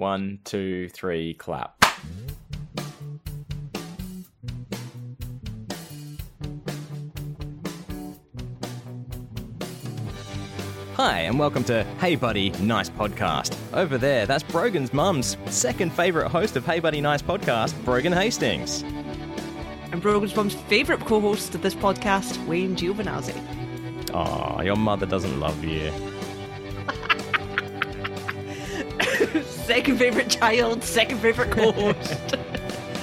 One, two, three, clap. Hi, and welcome to Hey Buddy Nice Podcast. Over there, that's Brogan's mum's second favourite host of Hey Buddy Nice Podcast, Brogan Hastings. And Brogan's mum's favourite co host of this podcast, Wayne Giovinazzi. Aw, your mother doesn't love you. Second favourite child, second favourite co host.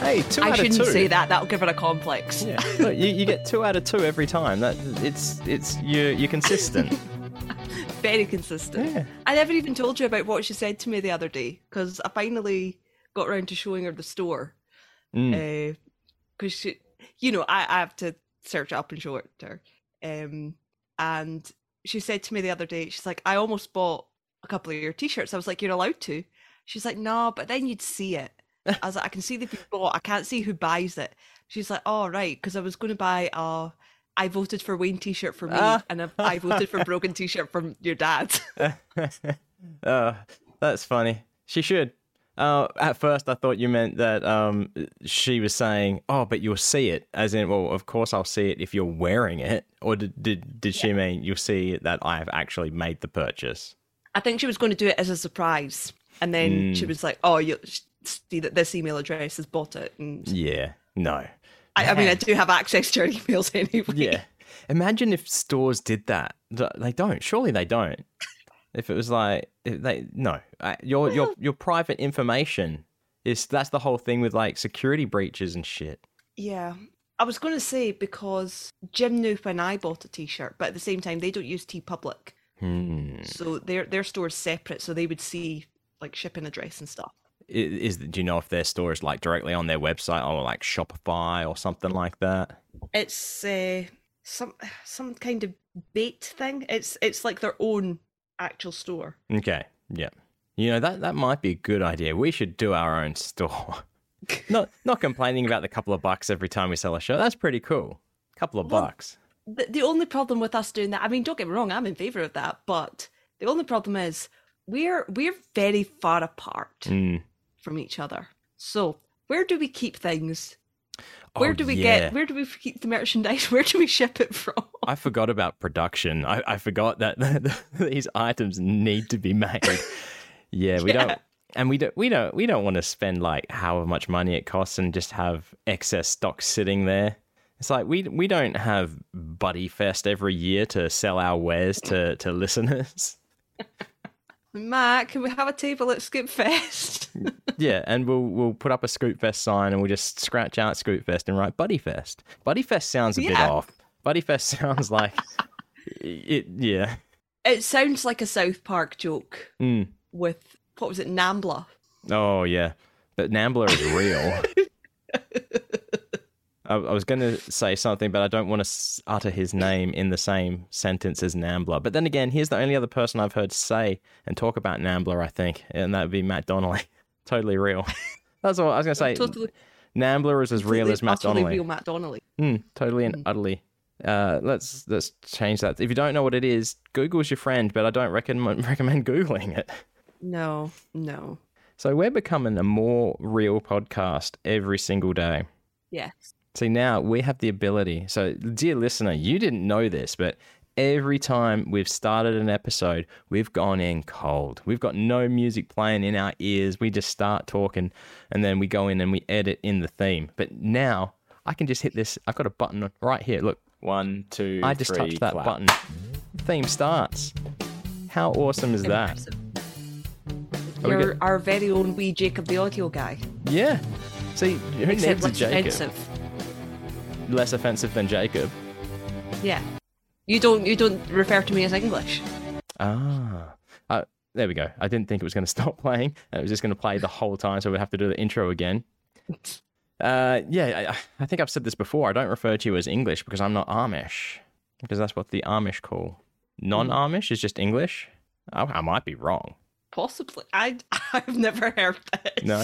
Hey, two I out of shouldn't two. say that, that'll give it a complex. Yeah, look, you, you get two out of two every time. That it's it's you're you're consistent. Very consistent. Yeah. I never even told you about what she said to me the other day because I finally got around to showing her the store. Mm. Because she, you know, I, I have to search up and show it to her. Um, and she said to me the other day, she's like, I almost bought a couple of your t shirts. I was like, You're allowed to. She's like, No, but then you'd see it. I was like, I can see been bought. I can't see who buys it. She's like, Oh, right. Because I was going to buy a I voted for Wayne t shirt for me Ah. and a I voted for Brogan t shirt from your dad. oh, that's funny. She should. Uh, at first, I thought you meant that um, she was saying, "Oh, but you'll see it," as in, "Well, of course I'll see it if you're wearing it." Or did did, did she mean you'll see that I have actually made the purchase? I think she was going to do it as a surprise. And then she Mm. was like, Oh, you see that this email address has bought it. And Yeah. No. I, I mean, I do have access to her emails anyway. Yeah. Imagine if stores did that. They don't. Surely they don't. If it was like if they no, your your your private information is that's the whole thing with like security breaches and shit. Yeah. I was going to say because Jim knew when I bought a t-shirt, but at the same time they don't use TeePublic, Hmm. so their their store's separate, so they would see like shipping address and stuff. Is do you know if their store is like directly on their website or like Shopify or something like that? It's uh, some some kind of bait thing. It's it's like their own actual store. Okay. Yeah. You know that that might be a good idea. We should do our own store. not not complaining about the couple of bucks every time we sell a shirt. That's pretty cool. Couple of Well, bucks. the, the only problem with us doing that, I mean, don't get me wrong, I'm in favor of that, but the only problem is we're we're very far apart Mm. from each other. So where do we keep things? Where Oh, do we yeah. get? Where do we keep the merchandise? Where do we ship it from? I forgot about production. I, I forgot that these items need to be made. Yeah, we Yeah. don't, and we don't, we don't, we don't want to spend like however much money it costs and just have excess stock sitting there. It's like we we don't have Buddy Fest every year to sell our wares to to listeners. Matt, can we have a table at Scoop Fest? Yeah, and we'll we'll put up a Scoop Fest sign and we'll just scratch out Scoop Fest and write Buddy Fest. Buddy Fest sounds a bit off. Buddy Fest sounds like it. Yeah. it sounds like a South Park joke Mm. with what was it, Nambla? Oh yeah, but Nambla is real. I, I was going to say something, but I don't want to utter his name in the same sentence as Nambla. But then again, he's the only other person I've heard say and talk about Nambla. I think, and that would be Matt Donnelly. totally real. That's all I was going to say. Totally, Nambla is as real as Matt utterly Donnelly. real Matt Donnelly. Mm, totally and utterly. Uh, let's let's change that. If you don't know what it is, Google's your friend, but I don't recommend recommend googling it. No, no. So we're becoming a more real podcast every single day. Yes. See, now we have the ability. So, dear listener, you didn't know this, but every time we've started an episode, we've gone in cold. We've got no music playing in our ears. We just start talking and then we go in and we edit in the theme. But now I can just hit this. I've got a button right here. Look, One, two, I just three, touched that clap. button. Theme starts. How awesome is that? Impressive. Are we You're our very own wee Jacob the audio guy. Yeah. See, who Except needs a less Jacob? offensive. Less offensive than Jacob. Yeah. You don't you don't refer to me as English. Ah, uh, there we go. I didn't think it was going to stop playing. It was just going to play the whole time, so we'd have to do the intro again. Uh, yeah, I, I think I've said this before. I don't refer to you as English because I'm not Amish, because that's what the Amish call. Non-Amish is just English. I, I might be wrong. Possibly. I I've never heard this. No?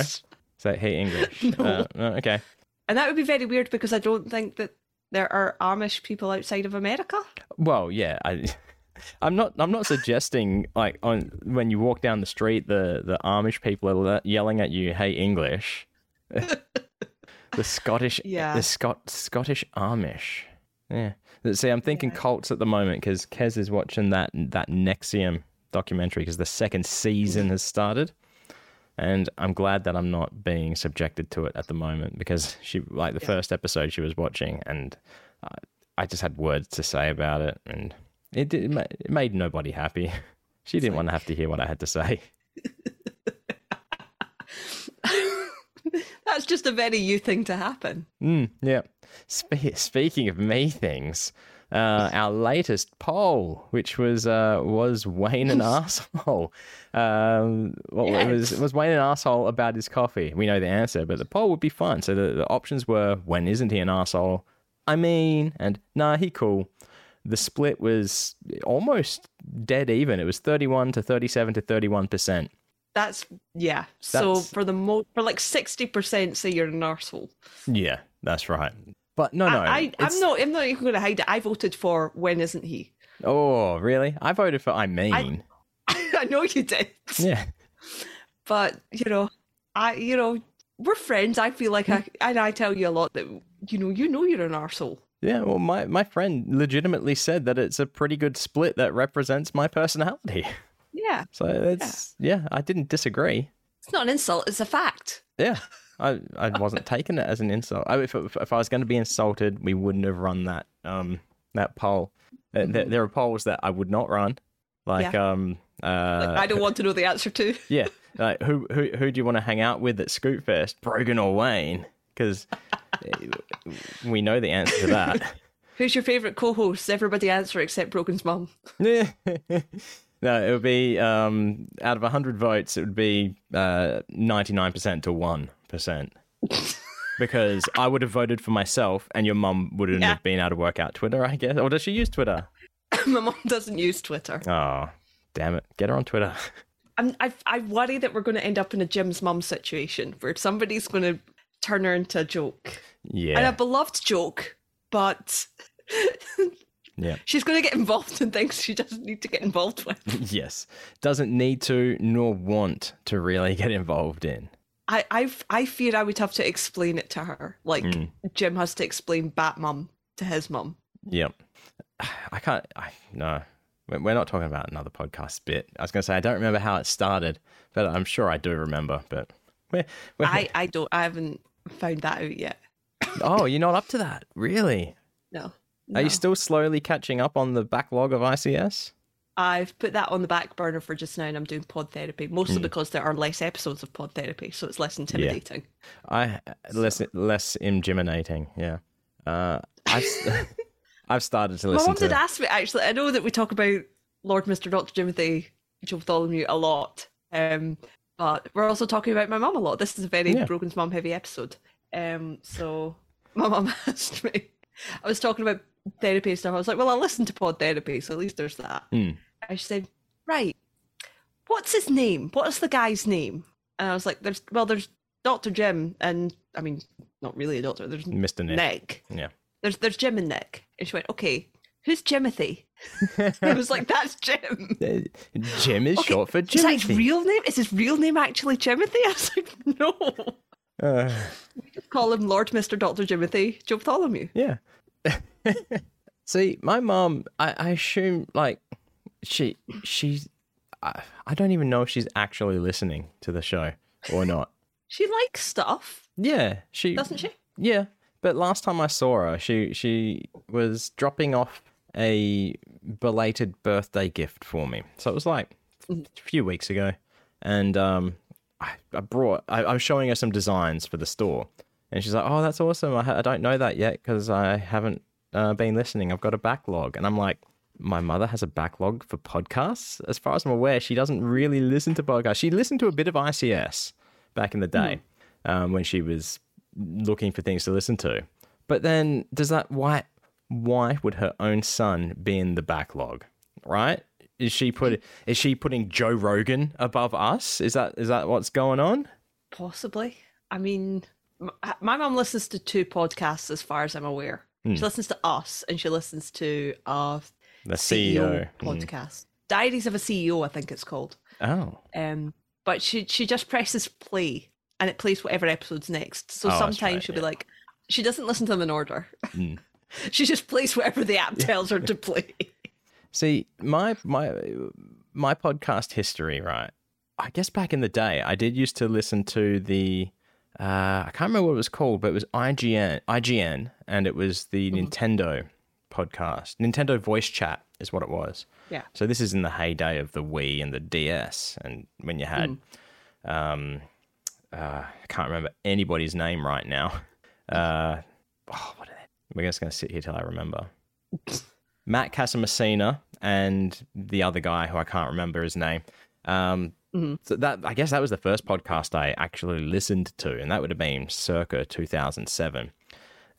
So hey, English. No. Uh, no, okay. And that would be very weird because I don't think that there are Amish people outside of America. Well, yeah, I, I'm not. I'm not suggesting like on when you walk down the street, the the Amish people are yelling at you, "Hey, English." the Scottish, Yeah. the Scot Scottish Amish. Yeah. See, I'm thinking Yeah. cults at the moment because Kez is watching that that NXIVM documentary because the second season has started, and I'm glad that I'm not being subjected to it at the moment because she like the Yeah. first episode she was watching and uh, I just had words to say about it and it did, it ma- it made nobody happy. She didn't want to have to hear what I had to say. That's just a very you thing to happen. Mm, yeah. Spe- speaking of me things, uh, our latest poll, which was uh, was Wayne an asshole. Um, well, it was was Wayne an asshole about his coffee. We know the answer, but the poll would be fun. So the, the options were when isn't he an asshole? I mean, and nah, he cool. The split was almost dead even. It was thirty one to thirty seven to thirty one percent. That's yeah. So for the mo for like sixty percent, say you're an arsehole. Yeah, that's right. But no, no, I, I, I'm not. I'm not even going to hide it. I voted for when isn't he? Oh, really? I voted for I mean. I know you did, Yeah. but you know, I you know we're friends. I feel like I hmm. and I tell you a lot that you know you know you're an arsehole. Yeah, well, my, my friend legitimately said that it's a pretty good split that represents my personality. Yeah, So it's, yeah, I didn't disagree. it's not an insult. It's a fact. Yeah, I, I wasn't taking it as an insult. I, if, if I was going to be insulted, we wouldn't have run that um that poll. Uh, There, there are polls that I would not run, like um uh Like, I don't want to know the answer to. yeah, like who who who do you want to hang out with at Scoopfest, Brogan or Wayne? Because we know the answer to that. Who's your favorite co-host? Everybody answer except Brogan's mum. no, it would be um, out of hundred votes, it would be ninety nine percent to one percent. because I would have voted for myself, and your mum wouldn't Yeah. have been able to work out Twitter, I guess. Or does she use Twitter? My mum doesn't use Twitter. Oh, damn it! Get her on Twitter. I'm, I, I worry that we're going to end up in a Jim's mum situation where somebody's going to turn her into a joke. Yeah. And a beloved joke, but yeah, she's going to get involved in things she doesn't need to get involved with. yes. Doesn't need to nor want to really get involved in. I, I, I fear I would have to explain it to her. Like Mm. Jim has to explain Bat Mum to his mum. Yep. I can't. I no. We're we're not talking about another podcast bit. I was going to say I don't remember how it started, but I'm sure I do remember. But we're, we're, I, I don't, I haven't found that out yet. Oh, you're not up to that, really? No. Are you still slowly catching up on the backlog of ICS? I've put that on the back burner for just now and I'm doing pod therapy, mostly Hmm. because there are less episodes of pod therapy, so it's less intimidating. I less less intimidating. Yeah. Uh, I've I've started to My listen mum to. did ask me actually. I know that we talk about Lord Mr. Dr. Jimothy Joe Bartholomew a lot, um, but we're also talking about my mum a lot. This is a very Yeah. Brogan's mum heavy episode. Um, so my mum asked me. I was talking about therapy and stuff. I was like, "Well, I listen to pod therapy, so at least there's that." And she said, "Right, what's his name? What's the guy's name?" And I was like, "There's well, there's Doctor Jim, and I mean, not really a doctor. There's Mr. Nick. Nick. Yeah. There's there's Jim and Nick. And she went, okay, who's Jimothy? I was like, that's Jim. Jim is Okay, short for Is that his Jimothy. real name? Is his real name actually Jimothy? I was like, no. Uh, we Just call him Lord Mr. Dr. Jimothy Joe Bartholomew. Yeah. See, my mom, I, I assume like she she's I, I don't even know if she's actually listening to the show or not. She likes stuff, Yeah, she doesn't she? Yeah, but last time I saw her, she she was dropping off a belated birthday gift for me. So it was like a few weeks ago, and um, I, brought I, I was showing her some designs for the store, and she's like, "Oh, that's awesome! I, I don't know that yet because I haven't uh, been listening. I've got a backlog." And I'm like. My mother has a backlog for podcasts. As far as I'm aware, she doesn't really listen to podcasts. She listened to a bit of ICS back in the day um, when she was looking for things to listen to. But then does that why why would her own son be in the backlog? Right? Is she put is she putting Joe Rogan above us? Is that is that what's going on? Possibly. I mean, my mom listens to two podcasts as far as I'm aware. Hmm. She listens to us and she listens to uh, The CEO. Mm. podcast. Diaries of a CEO, I think it's called. Oh, Um, but she she just presses play and it plays whatever episode's next. So Oh, sometimes right, she'll yeah. be like, she doesn't listen to them in order. Mm. she just plays whatever the app tells her to play. See, my my my podcast history, right? I guess back in the day, I did used to listen to the uh, I can't remember what it was called, but it was IGN, IGN, and it was the Nintendo podcast. Nintendo Voice Chat is what it was. Yeah. So this is in the heyday of the Wii and the DS, and when you had, Mm. um, uh, I can't remember anybody's name right now. Uh, oh, what are they? We're just going to sit here till I remember. Matt Casamassina and the other guy who I can't remember his name. Um, Mhm. So that I guess that was the first podcast I actually listened to, and that would have been circa 2007.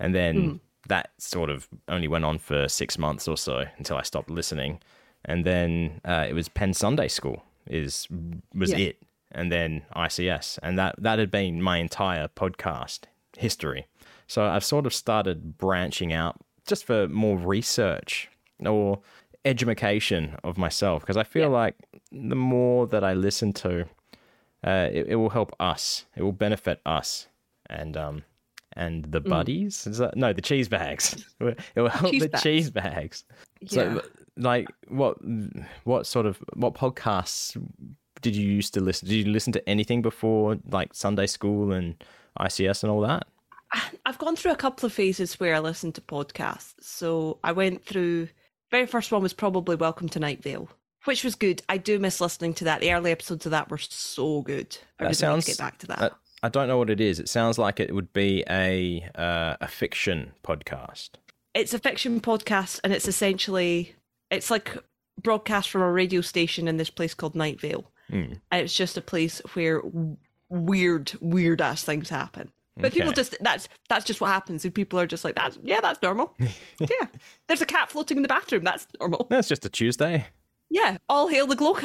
And then Mm. that sort of only went on for six months or so until I stopped listening. And then uh, it was Penn Sunday School is was Yeah. it, and then ICS, and that that had been my entire podcast history. So I've sort of started branching out just for more research or education of myself because I feel Yeah. like the more that I listen to, uh, it, it will help us. It will benefit us and um and Mm. the buddies. Is that, no, the cheese bags. It will help Cheese the bags. cheese bags. Yeah. So, like, what what sort of what podcasts did you used to listen? Did you listen to anything before, like Sunday school and ICS and all that? I've gone through a couple of phases where I listened to podcasts. So I went through very first one was probably Welcome to Night Vale, which was good. I do miss listening to that. The early episodes of that were so good. I That sounds- to get back to that. Uh, I don't know what it is. It sounds like it would be a uh, a fiction podcast. it's a fiction podcast and it's essentially it's like broadcast from a radio station in this place called Night Vale. Hmm. And it's just a place where weird, weird ass things happen. But people just that's that's just what happens. And people are just like, that's yeah, that's normal. yeah. There's a cat floating in the bathroom, that's normal. That's just a Tuesday. Yeah. All hail the glow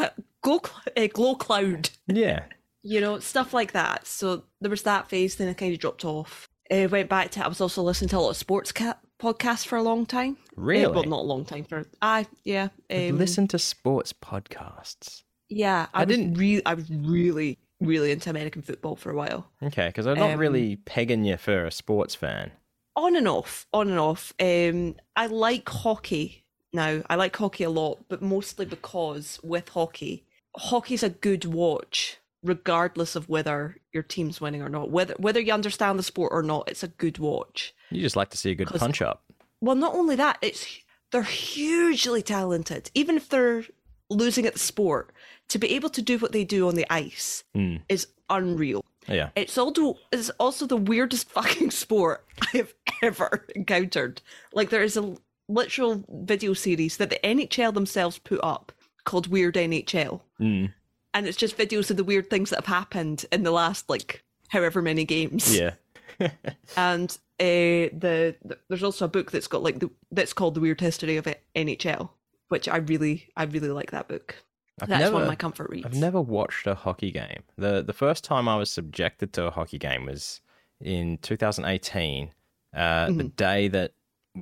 glow, uh, glow cloud. Yeah. You know, stuff like that. So there was that phase, then I kind of dropped off. Uh, went back to I was also listening to a lot of sports cat podcasts for a long time. Uh, Really? well, not a long time for I yeah. Um, listen to sports podcasts. Yeah, I, I didn't- really, I was really, really into American football for a while. Okay, because I'm not Um, really pegging you for a sports fan. On and off, on and off. Um, I like hockey now. I like hockey a lot, but mostly because with hockey, hockey's a good watch, regardless of whether your team's winning or not. Whether whether you understand the sport or not, it's a good watch. You just like to see a good punch up. Well, not only that, it's they're hugely talented. Even if they're losing at the sport, to be able to do what they do on the ice Hmm. is unreal. Yeah. It's also it's also the weirdest fucking sport I have ever encountered. Like there is a literal video series that the NHL themselves put up called Weird NHL, Mm. and it's just videos of the weird things that have happened in the last like however many games. Yeah. And uh, the, the there's also a book that's got like the that's called The Weird History of NHL, which I really I really like that book. I've That's never, one of my comfort reads. I've never watched a hockey game. the The first time I was subjected to a hockey game was in 2018, uh, the Mhm. day that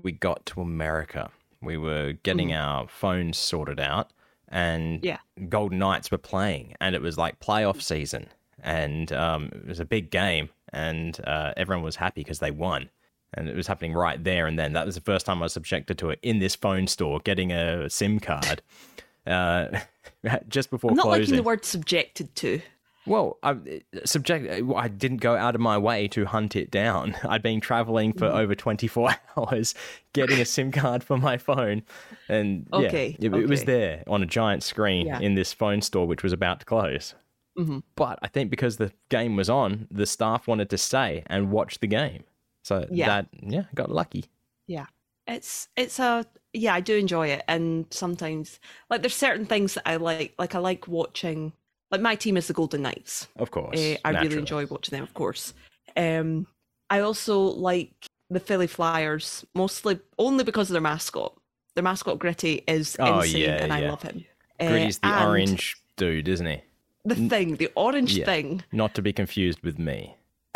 we got to America. We were getting our phones sorted out, and Mm-hmm. Yeah. Golden Knights were playing, and it was like playoff season, and um, it was a big game, and uh, everyone was happy because they won. And it was happening right there and then. That was the first time I was subjected to it in this phone store, getting a SIM card uh, just before I'm not closing. liking the word subjected to. Well, I subject. I didn't go out of my way to hunt it down. I'd been traveling for Mm-hmm. over twenty four hours, getting a SIM card for my phone, and yeah, Okay, it, it was there on a giant screen Yeah. in this phone store, which was about to close. Mhm. But I think because the game was on, the staff wanted to stay and watch the game, so Yeah. that yeah, got lucky. It's it's a yeah i do enjoy it and sometimes like there's certain things that i like like i like watching like my team is the golden knights Of course, uh, i really enjoy watching them of course um i also like the philly flyers mostly only because of their mascot their mascot gritty is Oh, insane yeah, and i yeah. love him Uh, Gritty's the orange dude, isn't he? the thing the orange Yeah. thing Not to be confused with me.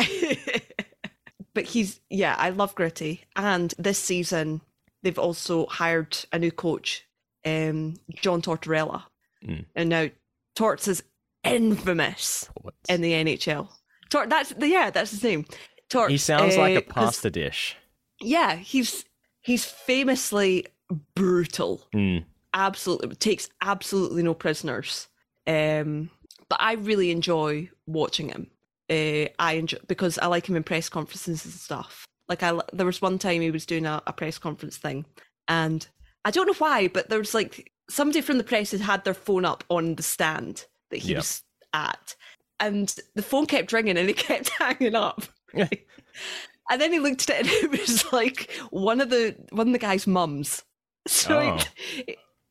but he's yeah, I love Gritty. And this season they've also hired a new coach um, John Tortorella, Mm. and now Torts is infamous What's- in the NHL. Tort, that's yeah, that's his name. Torts. he sounds like a pasta dish. Yeah, he's he's famously brutal. Mm. Absolutely takes absolutely no prisoners. Um, but I really enjoy watching him. Uh, I enjoy because I like him in press conferences and stuff. Like I, there was one time he was doing a, a press conference thing, and I don't know why, but there was like somebody from the press had had their phone up on the stand that he Yep. was at, and the phone kept ringing and he kept hanging up. Right? and then he looked at it and it was like one of the one of the guy's mums. So Oh.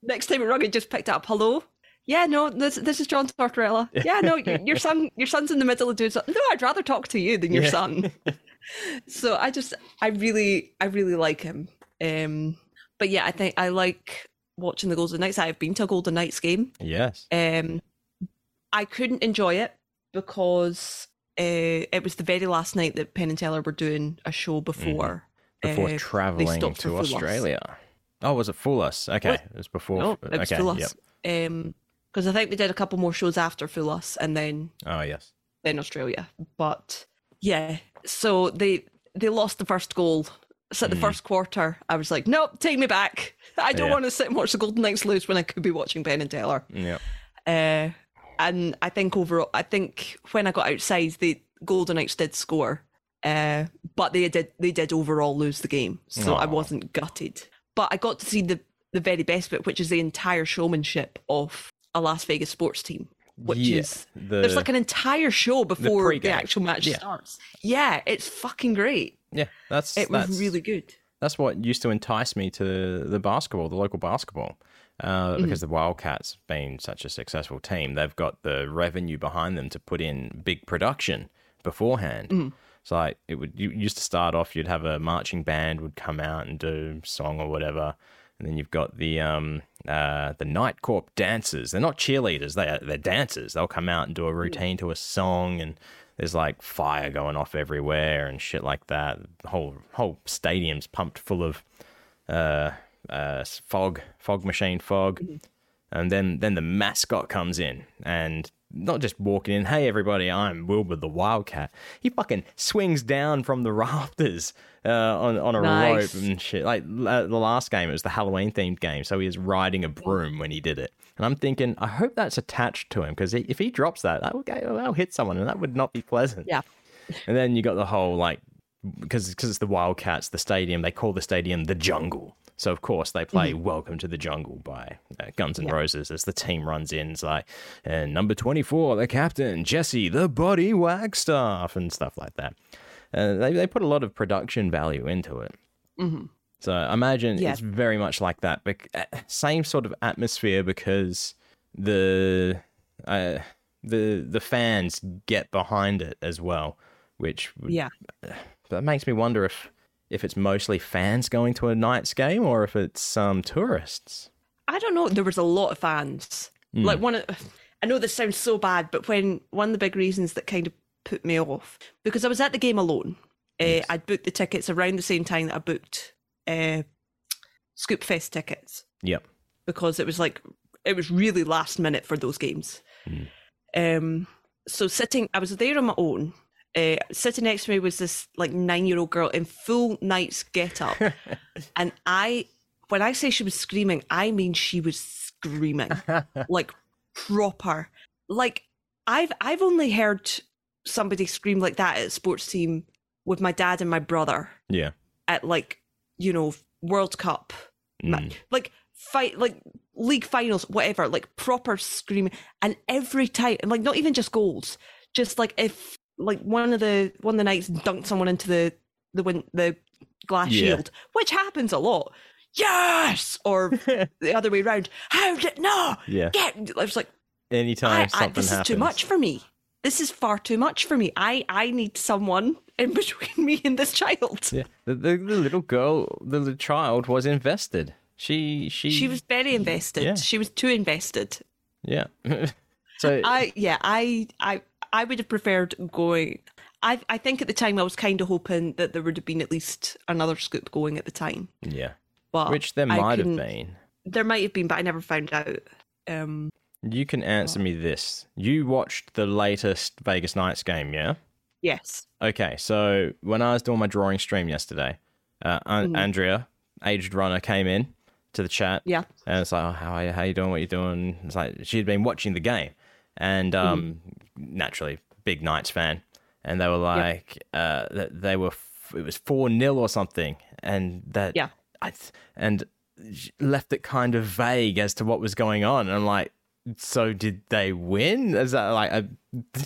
next time it rung, he just picked up, "Hello." Yeah, no, this this is John Tortorella. Yeah, no, your son your son's in the middle of doing something. No, I'd rather talk to you than your Yeah. son. so I just I really I really like him. Um but yeah, I think I like watching the Golden Knights. I've been to a Golden Knights game. Yes. Um I couldn't enjoy it because uh, it was the very last night that Penn and Teller were doing a show before. Before uh, traveling to Full Us. Australia. Oh, was it Full Us? Okay, What? it was before. No, it was okay, Full yep. Us. Um, because I think they did a couple more shows after Full Us, and then Oh, yes. then Australia. But yeah, so they they lost the first goal. So at the Mm. first quarter, I was like, nope, take me back. I don't Yeah. want to sit and watch the Golden Knights lose when I could be watching Penn and Teller. Yeah. Uh, and I think overall, I think when I got outside, the Golden Knights did score, uh, but they did they did overall lose the game, so I wasn't gutted. But I got to see the the very best bit, which is the entire showmanship of a Las Vegas sports team, which Yeah, is the, there's like an entire show before the, pre-game. actual match Yeah. starts. Yeah, it's fucking great. yeah, that's It was really good. that's what used to entice me to the basketball, the local basketball, uh, Mm. because the Wildcats being such a successful team, they've got the revenue behind them to put in big production beforehand. Mm. So like it would you used to start off, you'd have a marching band would come out and do song or whatever, and then you've got the um uh the night corp dancers. They're not cheerleaders, they are they're dancers. They'll come out and do a routine to a song and there's like fire going off everywhere and shit like that. The whole whole stadium's pumped full of uh, uh, fog, fog machine fog, and then then the mascot comes in and not just walking in. Hey everybody, I'm Wilbur the Wildcat. He fucking swings down from the rafters uh, on on a Nice. rope and shit. Like uh, the last game, it was the Halloween themed game, so he was riding a broom when he did it. And I'm thinking, I hope that's attached to him because if he drops that, that go, that'll hit someone, and that would not be pleasant. Yeah. And then you got the whole like because because it's the Wildcats, the stadium they call the stadium the Jungle. So of course they play "Welcome to the Jungle" by uh, Guns N' Mm-hmm. Yeah. Roses as the team runs in. It's like and number twenty four, the captain Jesse, the Body Wagstaff, and stuff like that. Uh, they they put a lot of production value into it. hmm So I imagine Yeah. it's very much like that. But uh, same sort of atmosphere because the uh, the the fans get behind it as well, which Yeah. that makes me wonder if if it's mostly fans going to a Knights game or if it's um tourists. I don't know. There was a lot of fans. Hmm. Like one of, I know this sounds so bad, but when one of the big reasons that kind of put me off because I was at the game alone. Uh, I'd booked the tickets around the same time that I booked uh, Scoop Fest tickets Yep. because it was like it was really last minute for those games. Mm. Um, so sitting, I was there on my own. Uh, sitting next to me was this like nine year old girl in full Knights get up, and I, when I say she was screaming, I mean she was screaming like proper. Like I've I've only heard somebody scream like that at a sports team with my dad and my brother yeah. at like you know World Cup Mm. like fight like league finals whatever like proper screaming and every time and like not even just goals just like if like one of the one of the nights dunked someone into the the win the glass Yeah. shield which happens a lot yes or the other way around how did no Yeah. get I was like Anytime I, I, this happens. is too much for me this is far too much for me I I need someone in between me and this child Yeah. The, the the little girl, the little child was invested. She she she was very invested Yeah. she was too invested yeah. so I yeah, I I I would have preferred going. I I think at the time I was kind of hoping that there would have been at least another scoop going at the time, yeah. but Which there might have been. there might have been, but I never found out. Um, You can answer me this. You watched the latest Vegas Knights game, yeah? yes. Okay, so when I was doing my drawing stream yesterday, uh, Mhm. Andrea, aged runner, came in to the chat, Yeah. and it's like, oh, "How are you? How you doing? What are you doing?" It's like she'd been watching the game, and um, naturally, big Knights fan, and they were like, uh, that they were, f- it was four 0 or something, and that, Yeah. I th- and left it kind of vague as to what was going on, and I'm like. So did they win? Is that like a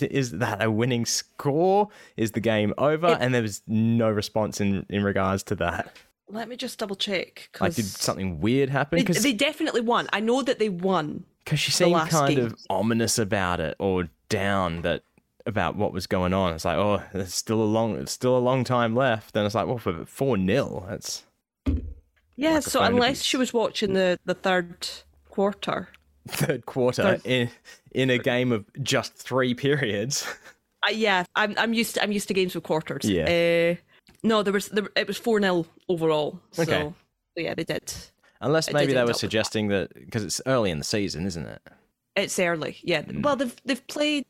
is that a winning score? Is the game over? It- and there was no response in in regards to that. Let me just double check. Like, did something weird happen? They, Because they definitely won. I know that they won. She seemed kind of ominous about it or down that about what was going on. It's like, oh, there's still a long, it's still a long time left, and it's like, well, for four 0 that's Yeah, so unless she was watching the, the third quarter. third quarter Third- in in a game of just three periods. Uh, yeah, I'm I'm used to I'm used to games with quarters. Yeah. Uh, no, there was there, it was four 0 overall. So, Okay. so yeah, they did. Unless maybe they were suggesting that because it's early in the season, isn't it? It's early. Yeah. Mm. Well, they've they've played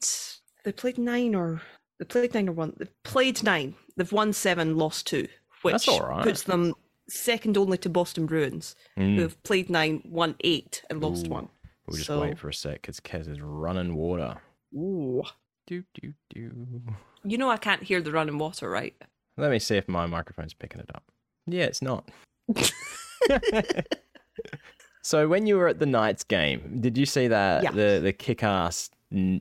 they played nine or they played nine or one. They've played nine. They've won seven, lost two, which That's all right. puts them second only to Boston Bruins, Mm. who have played nine, won eight, and lost Ooh. one. We'll just So- wait for a sec because Kez is running water. Ooh. Do do do. You know I can't hear the running water, right? Let me see if my microphone's picking it up. Yeah, it's not. so when you were at the Knights game, did you see that Yeah. the the kick-ass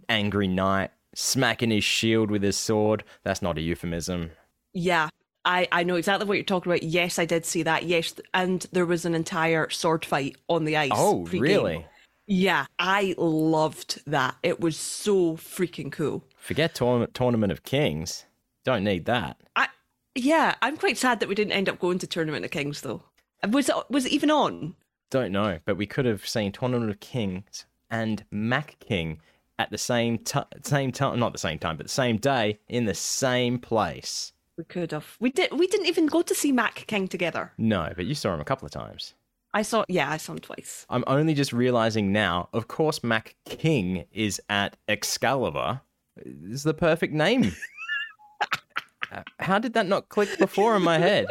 angry knight smacking his shield with his sword? That's not a euphemism. Yeah. I, I know exactly what you're talking about. Yes, I did see that. Yes, and there was an entire sword fight on the ice. Oh, pre-game. really? Yeah, I loved that. It was so freaking cool. Forget tournament tournament of kings. Don't need that. I yeah, I'm quite sad that we didn't end up going to Tournament of Kings though. Was was it even on? Don't know, but we could have seen tournament of kings and Mac King at the same t- same time, not the same time, but the same day in the same place. We could have. We did. We didn't even go to see Mac King together. No, but you saw him a couple of times. I saw. Yeah, I saw him twice. I'm only just realizing now. Of course, Mac King is at Excalibur. Is the perfect name. How did that not click before in my head?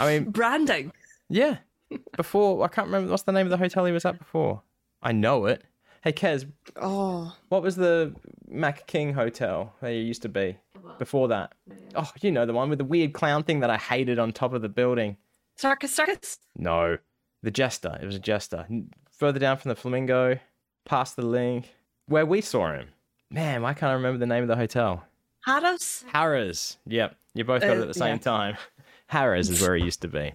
I mean, Branding. Yeah. Before I can't remember what's the name of the hotel he was at before. I know it. Hey, Kez, Oh, what was the Mac King hotel where you used to be before that? Oh, you know the one with the weird clown thing that I hated on top of the building. circus, circus. No, the Jester. It was a Jester. Further down from the Flamingo, past the LINQ, where we saw him. Man, why can't I remember the name of the hotel? Harrah's. Harrah's. Yep, you both got Uh, it at the same yeah. time. Harrah's is where he used to be,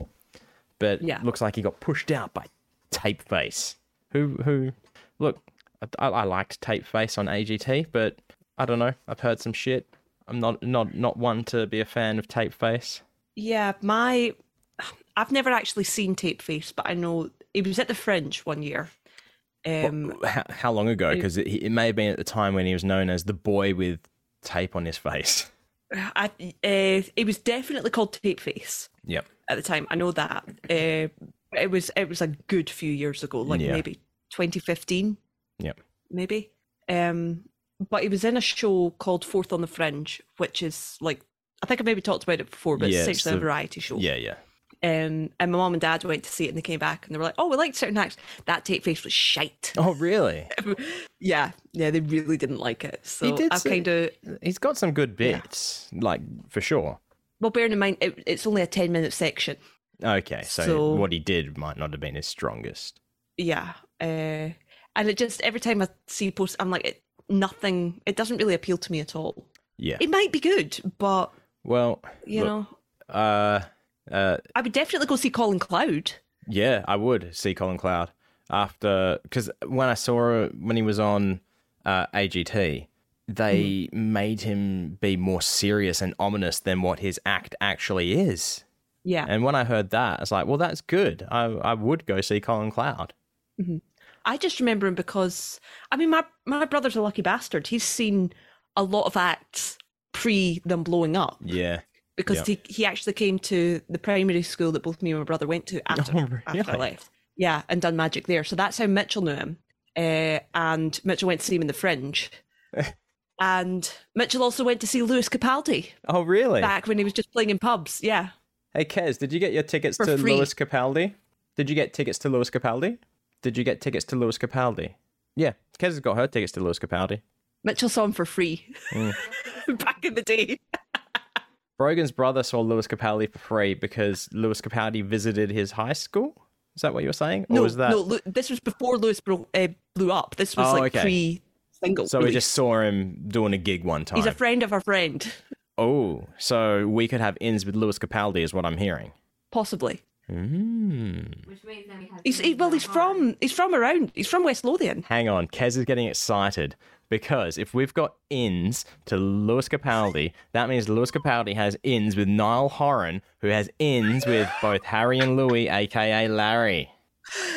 but Yeah. looks like he got pushed out by Tape Face. Who? Who? Look, I, I liked Tape Face on AGT, but I don't know. I've heard some shit. I'm not not not one to be a fan of Tape Face. Yeah, my. I've never actually seen Tape Face, but I know he was at the Fringe one year. Um, how, how long ago? Because it, it may have been at the time when he was known as the boy with tape on his face. I, uh, it was definitely called Tape Face Yep. at the time. I know that. Uh, it was it was a good few years ago, like Yeah. maybe 2015. Yep. maybe. Um, but he was in a show called Fourth on the Fringe, which is like I think I maybe talked about it before, but Yeah, it's it's essentially the- a variety show. Yeah, yeah. Um, and my mom and dad went to see it, and they came back, and they were like, "Oh, we liked certain acts. That tape face was shite." Oh, really? yeah, yeah, they really didn't like it. So did I've kind of He's got some good bits, like for sure. well, bearing in mind it, it's only a ten minute section. Okay, so, So- what he did might not have been his strongest. Yeah, uh, and it just every time I see posts, I'm like, it, nothing. It doesn't really appeal to me at all. Yeah. It might be good, but Well, you look, know, uh, uh, I would definitely go see Colin Cloud. yeah, I would see Colin Cloud after because when I saw when he was on uh, AGT, they made him be more serious and ominous than what his act actually is. Yeah, And when I heard that, I was like, well, that's good. I I would go see Colin Cloud. I just remember him because I mean, my my brother's a lucky bastard. He's seen a lot of acts pre them blowing up Yeah. Because Yeah. he he actually came to the primary school that both me and my brother went to after Oh, after I left. Yeah, and done magic there. So that's how Mitchell knew him. Uh, and Mitchell went to see him in the Fringe. and Mitchell also went to see Lewis Capaldi Oh, really? back when he was just playing in pubs. Yeah. Hey, Kez, did you get your tickets For to free. Lewis Capaldi? Did you get tickets to Lewis Capaldi? Did you get tickets to Lewis Capaldi? Yeah, Kez has got her tickets to Lewis Capaldi. Mitchell saw him for free Mm. back in the day. Brogan's brother saw Lewis Capaldi for free because Lewis Capaldi visited his high school. Is that what you were saying? Or No, was that no, Lu- this was before Lewis bro- uh, blew up. This was Oh, like okay. pre single. so we just saw him doing a gig one time? He's a friend of a friend, oh, so we could have ins with Lewis Capaldi, is what I'm hearing. possibly. Mm. Which means then we have He's he, well, he's from he's from around. He's from West Lothian. Hang on, Kez is getting excited because if we've got ins to Lewis Capaldi, that means Lewis Capaldi has ins with Niall Horan, who has ins with both Harry and Louis, aka Larry,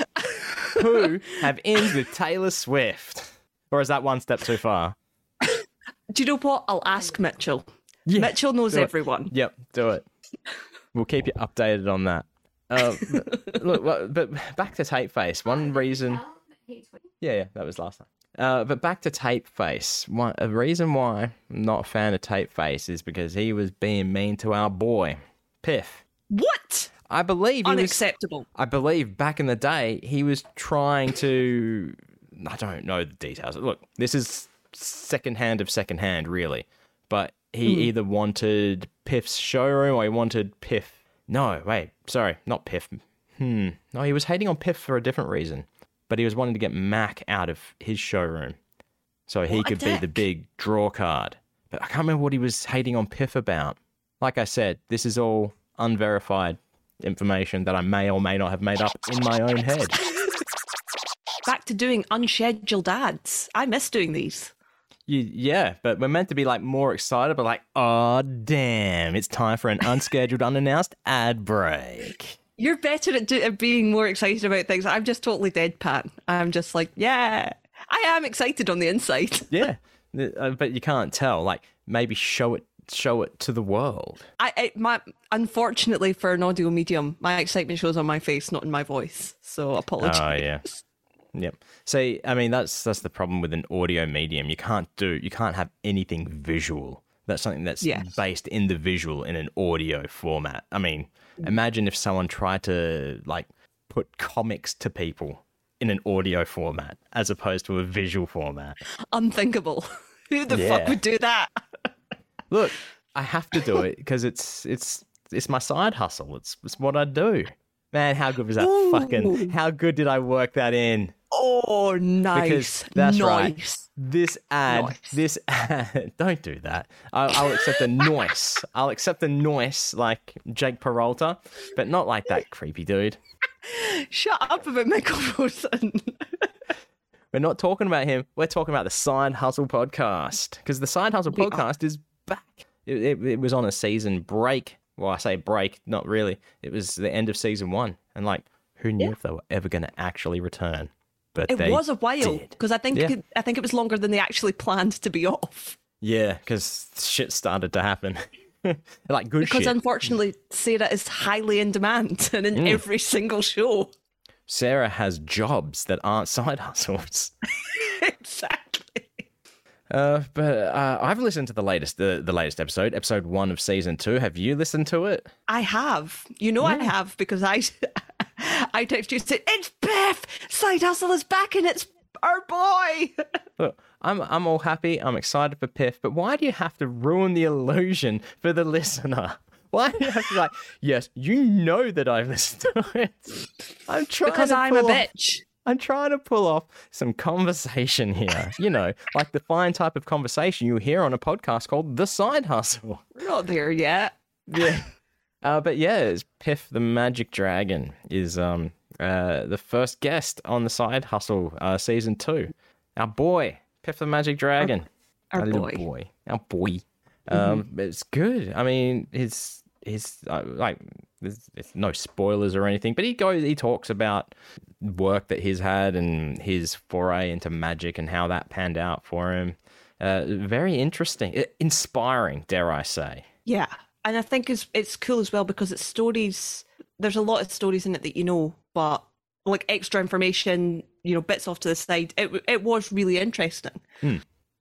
who have ins with Taylor Swift. Or is that one step too far? Do you know what? I'll ask Mitchell. Yeah, Mitchell knows everyone. Yep, do it. We'll keep you updated on that. Um, but- look, but back to Tape Face. One reason. Yeah, yeah, that was last time. Uh, but back to Tape Face. One, a reason why I'm not a fan of Tape Face is because he was being mean to our boy, Piff. What? I believe he was. Unacceptable. I believe back in the day he was trying to. I don't know the details. Look, this is second hand of second hand, really. But he either wanted Piff's showroom or he wanted Piff. No, wait, sorry, not Piff. Hmm. No, he was hating on Piff for a different reason. But he was wanting to get Mac out of his showroom so he What could be the big draw card. But I can't remember what he was hating on Piff about. Like I said, this is all unverified information that I may or may not have made up in my own head. Back to doing unscheduled ads. I miss doing these. You, yeah, but we're meant to be like more excited, but like, oh damn, it's time for an unscheduled, unannounced ad break. You're better at, do- at being more excited about things. I'm just totally deadpan. I'm just like, yeah, I am excited on the inside. Yeah, uh, but you can't tell. Like, maybe show it, show it to the world. I, I my unfortunately for an audio medium, my excitement shows on my face, not in my voice. So apologies. Oh yeah. Yep. See, I mean, that's that's the problem with an audio medium. You can't do, you can't have anything visual. That's something that's Yes. based in the visual in an audio format. I mean, imagine if someone tried to like put comics to people in an audio format as opposed to a visual format. Unthinkable. Who the Yeah. fuck would do that? Look, I have to do it because it's it's it's my side hustle. It's it's what I do. Man, how good was that Ooh. fucking? How good did I work that in? Oh, nice. Because that's right. nice. This ad, Nice. this ad, don't do that. I'll, I'll accept the noise. I'll accept the noise like Jake Peralta, but not like that creepy dude. Shut up about Michael Rosen. We're not talking about him. We're talking about the Side Hustle podcast because the Side Hustle We are. podcast is back. It, it, it was on a season break. Well, I say break, not really. It was the end of season one, and like, who knew Yeah. if they were ever going to actually return? But It was a while because I think Yeah. it, I think it was longer than they actually planned to be off. Yeah, because shit started to happen. like good Because shit. unfortunately, Sarah is highly in demand and in Mm. every single show. Sarah has jobs that aren't side hustles. exactly. Uh, but uh, I've listened to the latest the, the latest episode, episode one of season two. Have you listened to it? I have. You know I have because I I texted you and said, It's Beth! Side hustle is back and it's our boy. Look, I'm I'm all happy. I'm excited for Piff, but why do you have to ruin the illusion for the listener? Why do you have to like, yes, you know that I've listened to it. I'm trying because I'm a off- bitch. I'm trying to pull off some conversation here. You know, like the fine type of conversation you hear on a podcast called The Side Hustle. We're not there yet. Yeah. Uh, but yeah, it's Piff the Magic Dragon is um uh the first guest on the Side Hustle uh season two. Our boy, Piff the Magic Dragon. Our little boy. Mm-hmm. boy. Our boy. Um, but it's good. I mean, his his uh, like there's, there's no spoilers or anything, but he goes he talks about work that he's had and his foray into magic and how that panned out for him. Uh, very interesting, inspiring, dare I say? Yeah. And I think it's it's cool as well because it's stories there's a lot of stories in it that you know, but like extra information, you know, bits off to the side. It it was really interesting. Hmm.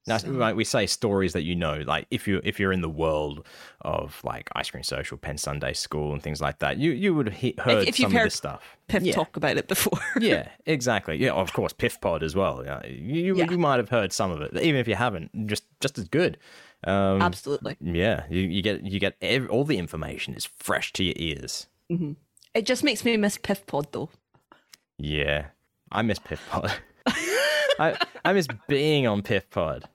Now, So- like we say stories that you know, like if you if you're in the world of like Ice Cream Social, Penn Sunday School, and things like that, you you would have he- heard if you've some of heard this stuff. Piff yeah. talk about it before. yeah, exactly. Yeah, of course, Piff Pod as well. Yeah, you you, Yeah. you might have heard some of it, even if you haven't. Just just as good. Um, Absolutely. yeah, you, you get you get ev all the information is fresh to your ears. hmm It just makes me miss Piff Pod though. Yeah, I miss Piff Pod. I I miss being on Piff Pod.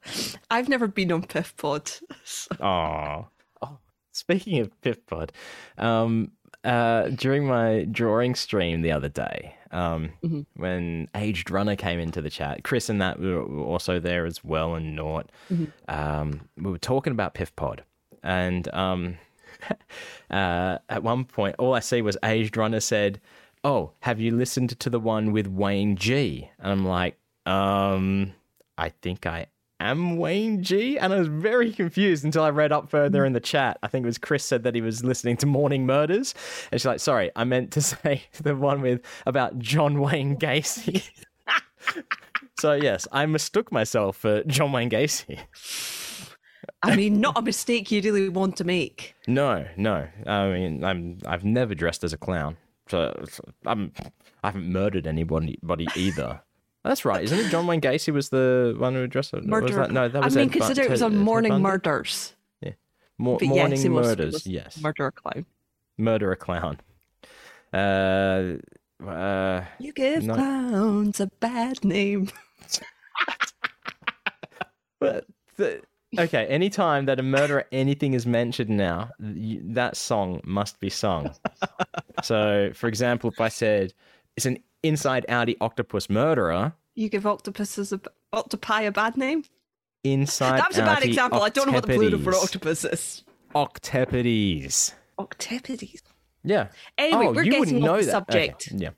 I've never been on Piff Pod. So- Oh, oh. Speaking of Piff Pod, um, uh, during my drawing stream the other day, um, Mhm. when Aged Runner came into the chat, Chris and that were also there as well, and Nort. Mhm. Um, we were talking about Piff Pod, and um, uh, at one point, all I see was Aged Runner said, "Oh, have you listened to the one with Wayne G?" And I'm like, um, I think I am Wayne G. And I was very confused until I read up further in the chat. I think it was Chris said that he was listening to Morning Murders. And she's like, sorry, I meant to say the one with about John Wayne Gacy. so, yes, I mistook myself for John Wayne Gacy. I mean, not a mistake you really want to make. No, no. I mean, I'm, I've never dressed as a clown. So, so I'm, I haven't murdered anybody either. That's right, isn't it? John Wayne Gacy was the one who addressed it. Murder. that? No, that I was. mean, Ed consider it was on Morning Bundy? Murders. But morning yes, was- murders. was yes, Murder clown. murder a clown. Uh, uh, You give No. clowns a bad name. but the, okay. Anytime that a murderer anything is mentioned now, that song must be sung. so, for example, if I said it's an inside outy octopus murderer, You give octopuses a octopi a bad name. inside That was a bad example. I don't know what the plural for octopus is. Octopodes. Octopodes. Yeah. Anyway, oh, we're you getting off the that. subject. Okay, Yeah.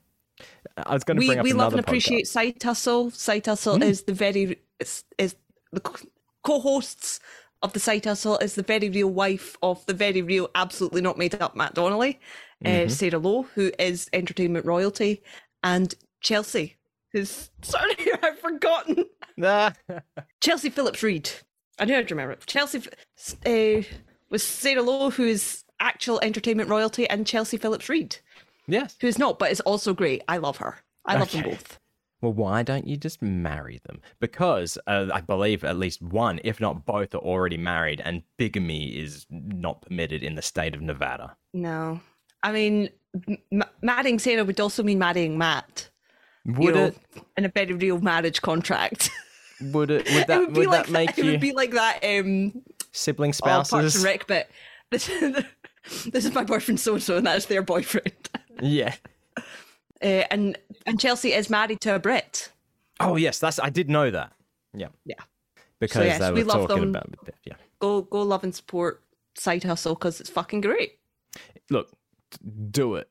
I was going to We bring up we love and appreciate podcast. Side Hustle. Side Hustle hmm? is the very is, is the co- co-hosts of the Side Hustle is the very real wife of the very real, absolutely not made up Matt Donnelly, Mhm. uh, Sarah Lowe, who is entertainment royalty, and Chelsea, who's sorry I've forgotten Ah. Chelsea Phillips Reed. I knew I'd remember it. Chelsea uh, was Sarah Lowe, who is actual entertainment royalty, and Chelsea Phillips Reed, yes. who is not, but is also great. I love her. I love them both. Well, why don't you just marry them? Because uh, I believe at least one, if not both, are already married, and bigamy is not permitted in the state of Nevada. No. I mean, m- marrying Sarah would also mean marrying Matt. you Would know, it? In a very real marriage contract. Would it? Would it that? would be Would like that make It you would be like that. Um, sibling oh, Parks and spouses? Rec bit. This, this is my boyfriend so and so, and that's their boyfriend. yeah. Uh, and and Chelsea is married to a Brit. Oh yes, that's. I did know that. Yeah. Yeah. Because yes, they we love talking them. about. Yeah. Go go love and support Side Hustle because it's fucking great. look, do it.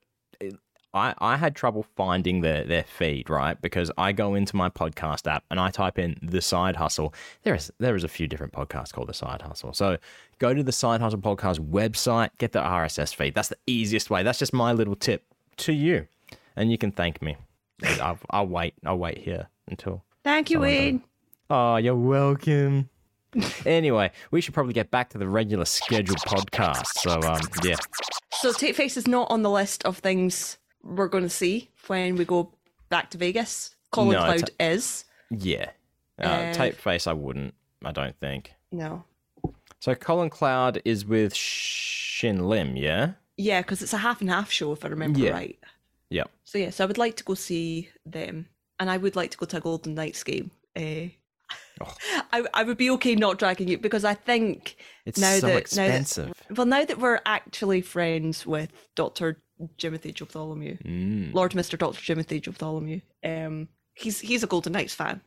I, I had trouble finding their, their feed, right? Because I go into my podcast app and I type in the side hustle. There is there is a few different podcasts called the side hustle. So go to the side hustle podcast website, get the RSS feed. That's the easiest way. That's just my little tip to you. And you can thank me. I'll, I'll wait. I'll wait here until Thank you. Wayne. Oh, you're welcome. Anyway, we should probably get back to the regular scheduled podcast. So, um, yeah, So Tape Face is not on the list of things we're going to see when we go back to Vegas. Colin No, Cloud is. yeah. Uh, Uh, tape face, I wouldn't. I don't think. No. So, Colin Cloud is with Shin Lim, yeah. Yeah, because it's a half and half show, if I remember right. Yeah. right. Yep. So, yes, I would like to go see them. And I would like to go to a Golden Knights game. Uh, Oh. I, I would be okay not dragging you because I think It's Now so that- now that- expensive. well now that we're actually friends with Doctor Timothy Bartholomew, Mm. Lord Mister Doctor Timothy Bartholomew, um, he's he's a Golden Knights fan,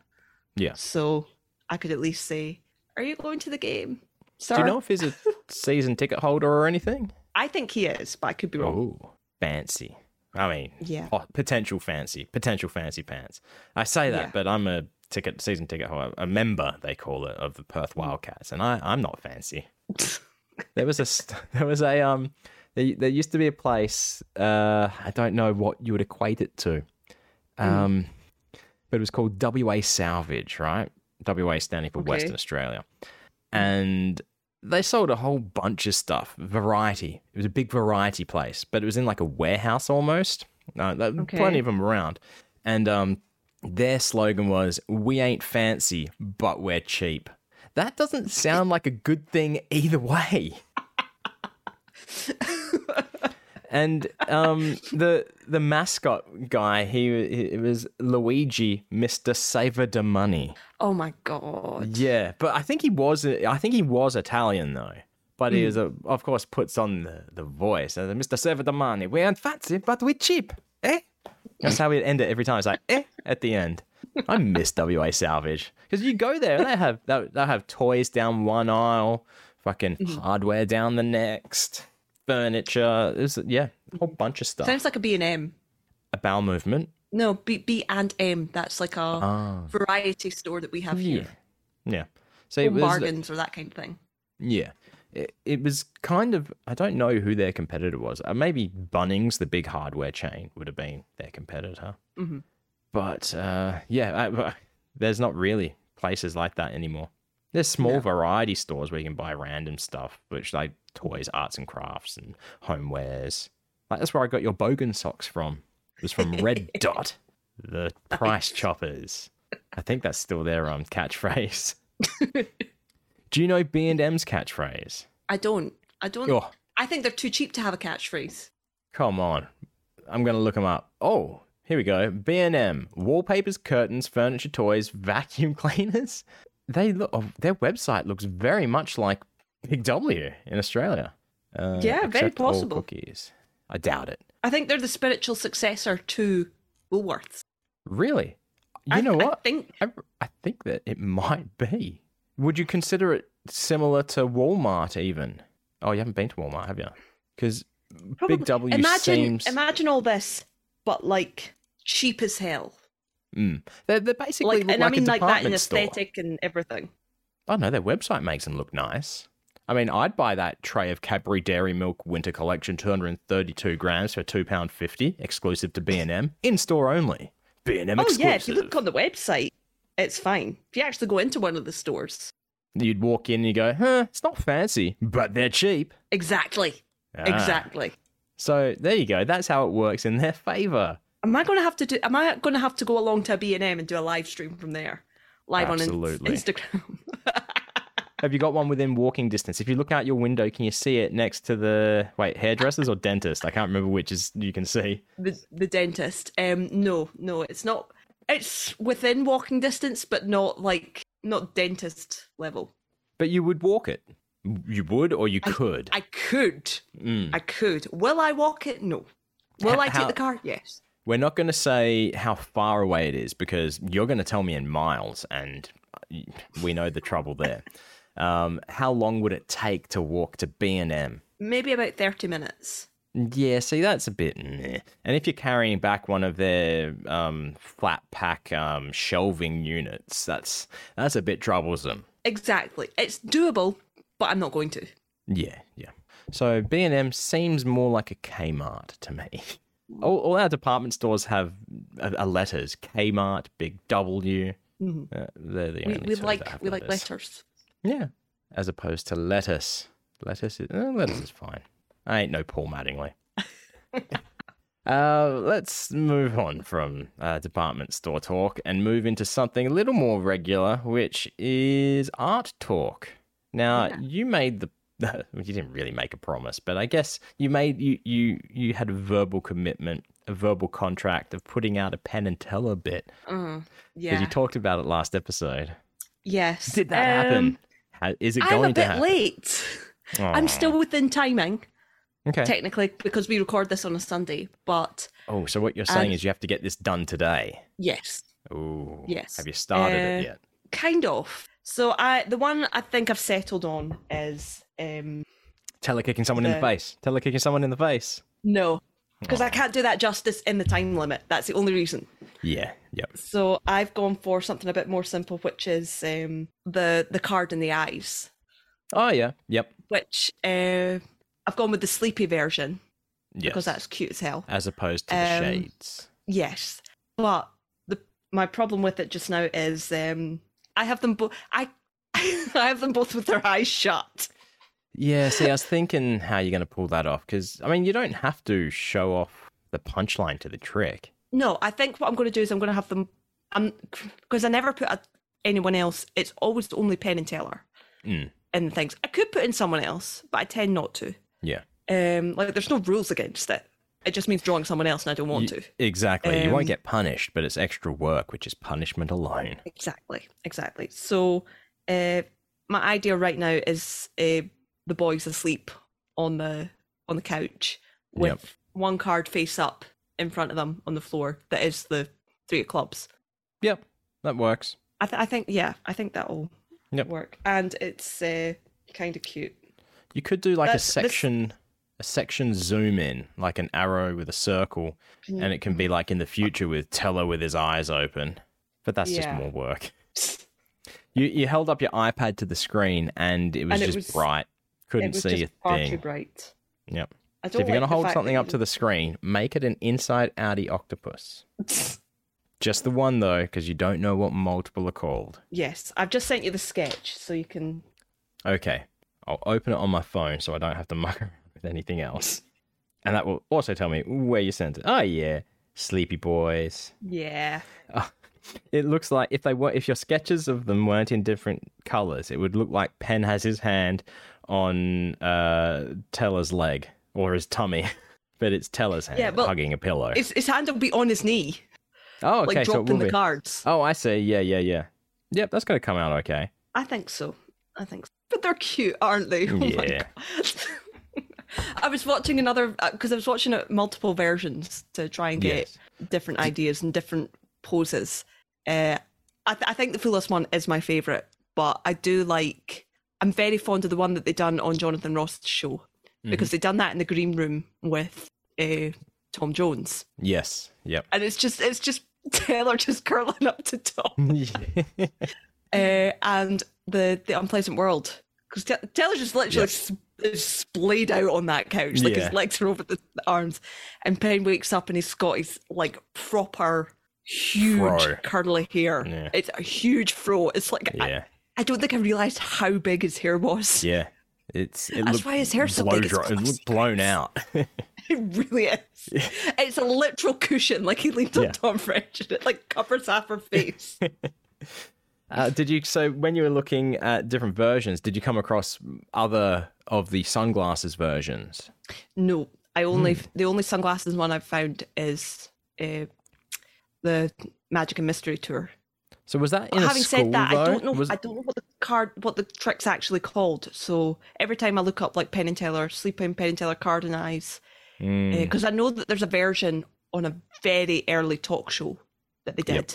Yeah. so I could at least say, "Are you going to the game, sir?" Do you know if he's a season ticket holder or anything? I think he is, but I could be wrong. Oh, fancy. I mean, Yeah. potential fancy, potential fancy pants. I say that, Yeah. but I'm a ticket season ticket holder, a member they call it of the Perth Mm. Wildcats, and I I'm not fancy. there was a there was a um there, there used to be a place uh I don't know what you would equate it to. Um, but it was called WA Salvage, right? WA standing for Okay. Western Australia, and they sold a whole bunch of stuff, variety. It was a big variety place, but it was in like a warehouse almost. Uh, Okay. plenty of them around, and um, their slogan was "We ain't fancy, but we're cheap." That doesn't sound like a good thing either way. And um, the the mascot guy, he it was Luigi, Mister Saver de Money. Oh my god. Yeah, but I think he was I think he was Italian though. But he is a, of course puts on the, the voice. Uh, Mr. Saver de Money, we aren't fancy, but we cheap. Eh? That's how we end it every time. It's like eh at the end. I miss WA Salvage because you go there and they have they have toys down one aisle, fucking hardware down the next, furniture. There's yeah, a whole bunch of stuff. Sounds like a B and M. a bowel movement. No, B B and M. That's like a Ah, variety store that we have yeah, here. yeah. So it Home was bargains or that kind of thing. yeah. It, it was kind of I don't know who their competitor was. Uh, maybe Bunnings, the big hardware chain, would have been their competitor. Mhm. But uh, yeah, uh, there's not really places like that anymore. There's small No. variety stores where you can buy random stuff, which like toys, arts and crafts, and homewares. Like that's where I got your Bogan socks from. It was from Red Dot, the price choppers. I think that's still their um catchphrase. Do you know B and M's catchphrase? I don't. I don't. Oh, I think they're too cheap to have a catchphrase. come on! I'm gonna look them up. Oh, here we go. B and M wallpapers, curtains, furniture, toys, vacuum cleaners. They look. Oh, their website looks very much like Big W in Australia. Uh, Yeah, very possible. Cookies. I doubt it. I think they're the spiritual successor to Woolworths. Really? You I, know I what? think I, I think that it might be. Would you consider it similar to Walmart even? Oh, you haven't been to Walmart, have you? Because Big W imagine seems. imagine all this, but like cheap as hell. Mm. They're, they're basically Like, and like I mean like that in department store. aesthetic and everything. Oh no, their website makes them look nice. I mean, I'd buy that tray of Cadbury Dairy Milk Winter Collection, 232 grams for two pound fifty, exclusive to B and M, in store only. B and M Oh yeah, if you look on the website, it's fine. If you actually go into one of the stores, You'd walk in and you go, huh, it's not fancy, but they're cheap. exactly, Ah. exactly. So there you go. That's how it works in their favor. Am I going to have to do? Am I going to have to go along to a B and M and do a live stream from there, live Absolutely. on Ins- Instagram? Have you got one within walking distance? If you look out your window, can you see it next to the wait hairdressers or dentist? I can't remember which is you can see. the the dentist. Um, no, no, it's not. It's within walking distance, but not like not dentist level. But you would walk it. You would, or you I- could. I could, Mm. I could. Will I walk it? No. Will H- I take how- the car? Yes. We're not going to say how far away it is because you're going to tell me in miles, and we know the trouble there. Um, how long would it take to walk to B and M? Maybe about thirty minutes. Yeah, see, that's a bit. Meh. And if you're carrying back one of their um, flat pack um, shelving units, that's that's a bit troublesome. Exactly. It's doable, but I'm not going to. Yeah, yeah. So B and M seems more like a Kmart to me. All, all our department stores have uh, letters: Kmart, Big W. Mhm. Uh, they're the We, only we that like we like letters. letters. Yeah, as opposed to lettuce. Lettuce is uh, lettuce is fine. I ain't no Paul Mattingly. uh, let's move on from uh, department store talk and move into something a little more regular, which is art talk. Now, Yeah. you made the you didn't really make a promise, but I guess you made you you you had a verbal commitment, a verbal contract of putting out a Penn and Teller bit because yeah. you talked about it last episode. yes. Did that Um, happen? Is it I'm going a to bit happen? late. I'm still within timing, okay. technically, because we record this on a Sunday. But Oh, so what you're saying And- is you have to get this done today. yes, Oh. Yes. Have you started it Uh, yet? kind of. So I, the one I think I've settled on is um Teller kicking someone in the the- face. Teller kicking someone in the face. no, because I can't do that justice in the time limit. That's the only reason. Yeah. Yep. So I've gone for something a bit more simple, which is um the the card in the eyes, Oh yeah. Yep. which uh, I've gone with the sleepy version Yes. because that's cute as hell. as opposed to the Um, shades. Yes. but the my problem with it just now is um, I have them both. I I have them both with their eyes shut. Yeah, see, I was thinking how you're going to pull that off because, I mean, you don't have to show off the punchline to the trick. No, I think what I'm going to do is I'm going to have them. Um, because I never put a, anyone else. It's always the only Penn and Teller Mm. in things. I could put in someone else, but I tend not to. Yeah. Um, like there's no rules against it. It just means drawing someone else, and I don't want You- to. Exactly. you Um, won't get punished, but it's extra work, which is punishment alone. Exactly, exactly. So, uh, my idea right now is uh, the boys asleep on the on the couch with Yep. one card face up in front of them on the floor. That is the three of clubs. Yep, that works. I, th- I think, yeah, I think that'll Yep. work, and it's uh, kind of cute. You could do like a That's- this- section, a section zoom in, like an arrow with a circle, mm. and it can be like in the future with Teller with his eyes open. But that's just more work. You you held up your iPad to the screen and it was And it just was- bright. Couldn't see a far too thing. bright. Yep. So if you're like gonna hold something up to the screen, make it an inside outy octopus. Just the one though, because you don't know what multiple are called. Yes, I've just sent you the sketch, so you can. Okay, I'll open it on my phone so I don't have to muck around with anything else. And that will also tell me where you sent it. Oh yeah, Sleepy Boys. Yeah. It looks like if they were, if your sketches of them weren't in different colors, it would look like Penn has his hand on uh, Teller's leg or his tummy, but it's Teller's hand Yeah, but hugging a pillow. His, his hand will be on his knee, Oh, okay, like dropping will the be. cards. Oh, I see. Yeah, yeah, yeah. Yep, that's gonna come out okay. I think so. I think so. But they're cute, aren't they? Oh Yeah. I was watching another because I was watching it multiple versions to try and get Yes. different ideas and different poses. Uh, I, th- I think the fullest one is my favorite, but I do like. I'm very fond of the one that they done on Jonathan Ross's show Mm-hmm. because they done that in the green room with uh, Tom Jones, Yes. Yep. and it's just it's just Teller just curling up to Tom. uh, and the the unpleasant world because Teller just literally Yes. is splayed out on that couch, like Yeah. his legs are over the, arms, and Penn wakes up and he's got his like proper huge Fro. curly hair. Yeah. It's a huge fro. It's like I, yeah. I don't think I realized how big his hair was. Yeah. It's it That's why his hair's so big, dry- it looked blown out. It really is. It's a literal cushion. Like he leaned on Yeah. Dawn French and it like covers half her face. Uh, did you so when you were looking at different versions, did you come across other of the sunglasses versions? No, I only Hmm. the only sunglasses one I've found is uh, the Magic and Mystery Tour. So was that in a having school said that, though? I don't know. Was- I don't know what the card, what the trick's actually called. So every time I look up like Penn and Teller, sleeping Penn and Teller card and eyes, Mm, because I know that there's a version on a very early talk show that they did Yep.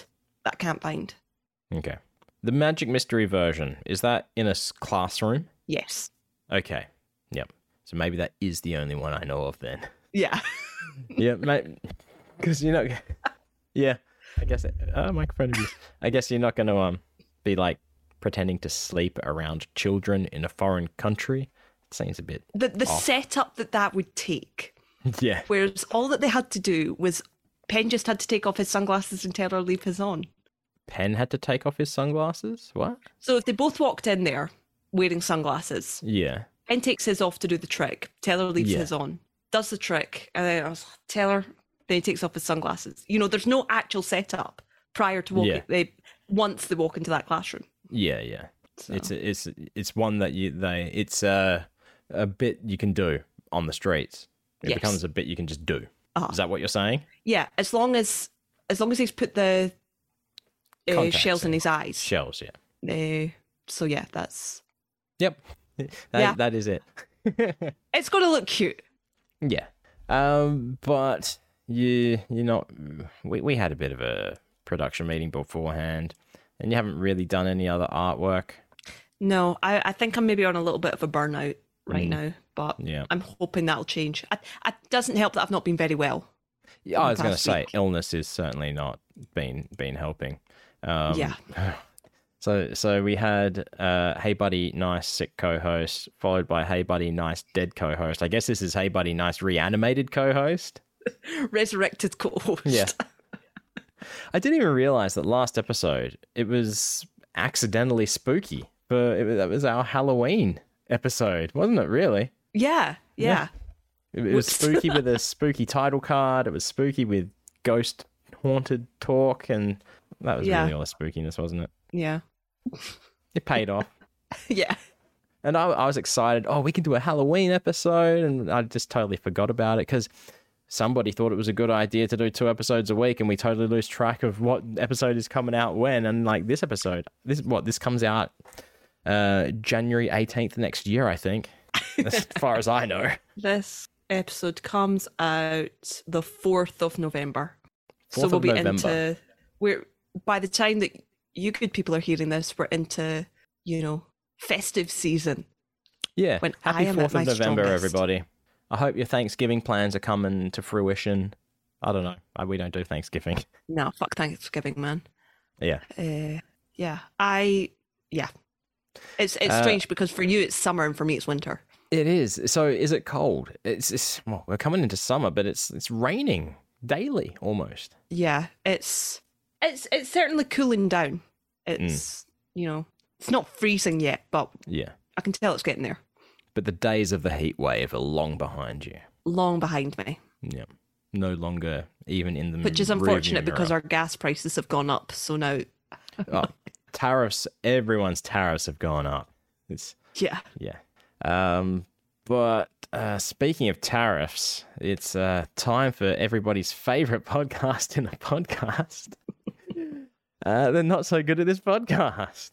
that I can't find. okay. The Magic Mystery version is that in a classroom? Yes. Okay. Yep. So maybe that is the only one I know of then. Yeah. yeah, mate. Because you're not. Yeah, I guess. It, oh, microphone abuse. I guess you're not going to um be like pretending to sleep around children in a foreign country. It seems a bit. The the Off. setup that that would take. Yeah. Whereas all that they had to do was Penn just had to take off his sunglasses and Teller leave his on. Penn had to take off his sunglasses. What? So if they both walked in there wearing sunglasses, Yeah. Penn takes his off to do the trick. Teller leaves Yeah. his on, does the trick, and then I was like, Teller. Then he takes off his sunglasses. You know, there's no actual setup prior to walking. Yeah. They once they walk into that classroom. Yeah. Yeah. So. It's it's it's one that you they it's uh, a bit you can do on the streets. It Yes. becomes a bit you can just do. Uh-huh. Is that what you're saying? yeah, as long as as long as he's put the uh, shells in in. his eyes. Shells. Yeah. Uh, so yeah, that's Yep. That, Yeah. that is it. it's going to look cute. Yeah. Um, but you you're not we, we had a bit of a production meeting beforehand and you haven't really done any other artwork. No, I, I think I'm maybe on a little bit of a burnout right Mm. now, but Yeah. I'm hoping that'll change. I, it doesn't help that I've not been very well. Yeah, I was going to say illness is certainly not been been helping. Um, Yeah. So so we had uh, Hey Buddy Nice sick co-host followed by Hey Buddy Nice dead co-host. I guess this is Hey Buddy Nice reanimated co-host. Resurrected co-host. Yeah. I didn't even realize that last episode it was accidentally spooky. For it was, that was our Halloween episode, wasn't it? Really? Yeah, yeah. It, it was spooky with a spooky title card. It was spooky with ghost haunted talk, and that was Yeah. really all the spookiness, wasn't it? Yeah. It paid off. Yeah. And I, I was excited. Oh, we can do a Halloween episode, and I just totally forgot about it because somebody thought it was a good idea to do two episodes a week, and we totally lose track of what episode is coming out when. And like this episode, this what this comes out uh January eighteenth next year, I think, as far as I know. This episode comes out the 4th of November. so 4th we'll of be November. into we're by the time that you good people are hearing this, we're into, you know, festive season. Yeah. when Happy Fourth of November, strongest. everybody. I hope your Thanksgiving plans are coming to fruition. I don't know. I- We don't do Thanksgiving. No, fuck Thanksgiving, man. Yeah. Uh, yeah. I yeah. It's it's Uh, strange because for you it's summer and for me it's winter. It is. So is it cold? It's, it's well, we're coming into summer, but it's it's raining daily almost. Yeah, it's it's it's certainly cooling down. It's you know, it's not freezing yet, but Yeah. I can tell it's getting there. But the days of the heat wave are long behind you. Long behind me. Yeah. No longer even in the Which is unfortunate because our gas prices have gone up. So now oh, tariffs everyone's tariffs have gone up. It's yeah. Yeah. Um, but uh, speaking of tariffs, it's uh, time for everybody's favorite podcast in a podcast. Uh, they're not so good at this podcast.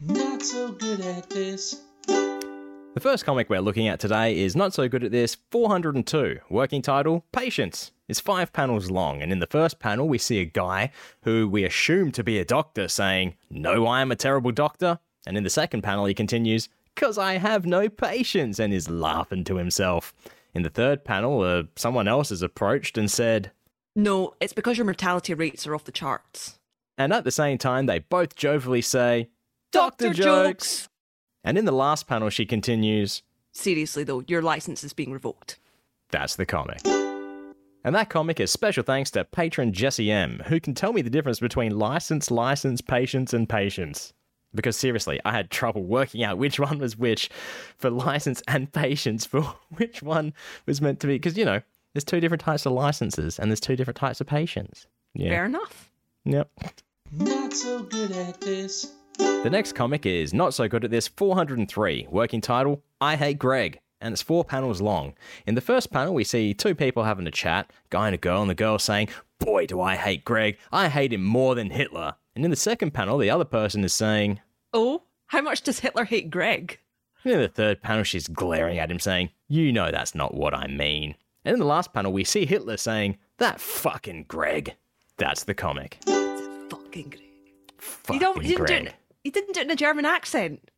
Not so good at this. The first comic we're looking at today is not so good at this 402. Working title Patience. It's five panels long, and in the first panel, we see a guy who we assume to be a doctor saying, No, I am a terrible doctor. And in the second panel, he continues, Because I have no patience, and is laughing to himself. In the third panel, uh, someone else is approached and said, No, it's because your mortality rates are off the charts. And at the same time, they both jovially say, Doctor, jokes. And in the last panel, she continues, Seriously though, your license is being revoked. That's the comic. And that comic is special thanks to patron Jesse M, who can tell me the difference between license, license, patience, and patience. Because seriously, I had trouble working out which one was which for license and patience for which one was meant to be. Because, you know, there's two different types of licenses and there's two different types of patience. Yeah. Fair enough. Yep. Not so good at this. The next comic is not so good at this 403, working title I Hate Greg, and it's four panels long. In the first panel, we see two people having a chat, guy and a girl, and the girl saying, Boy, do I hate Greg. I hate him more than Hitler. And in the second panel, the other person is saying, Oh, how much does Hitler hate Greg? and in the third panel, she's glaring at him, saying, You know that's not what I mean. And in the last panel, we see Hitler saying, That fucking Greg. That's the comic. Fucking Greg. Fucking you don't. You didn't, do it, you didn't do it in a German accent.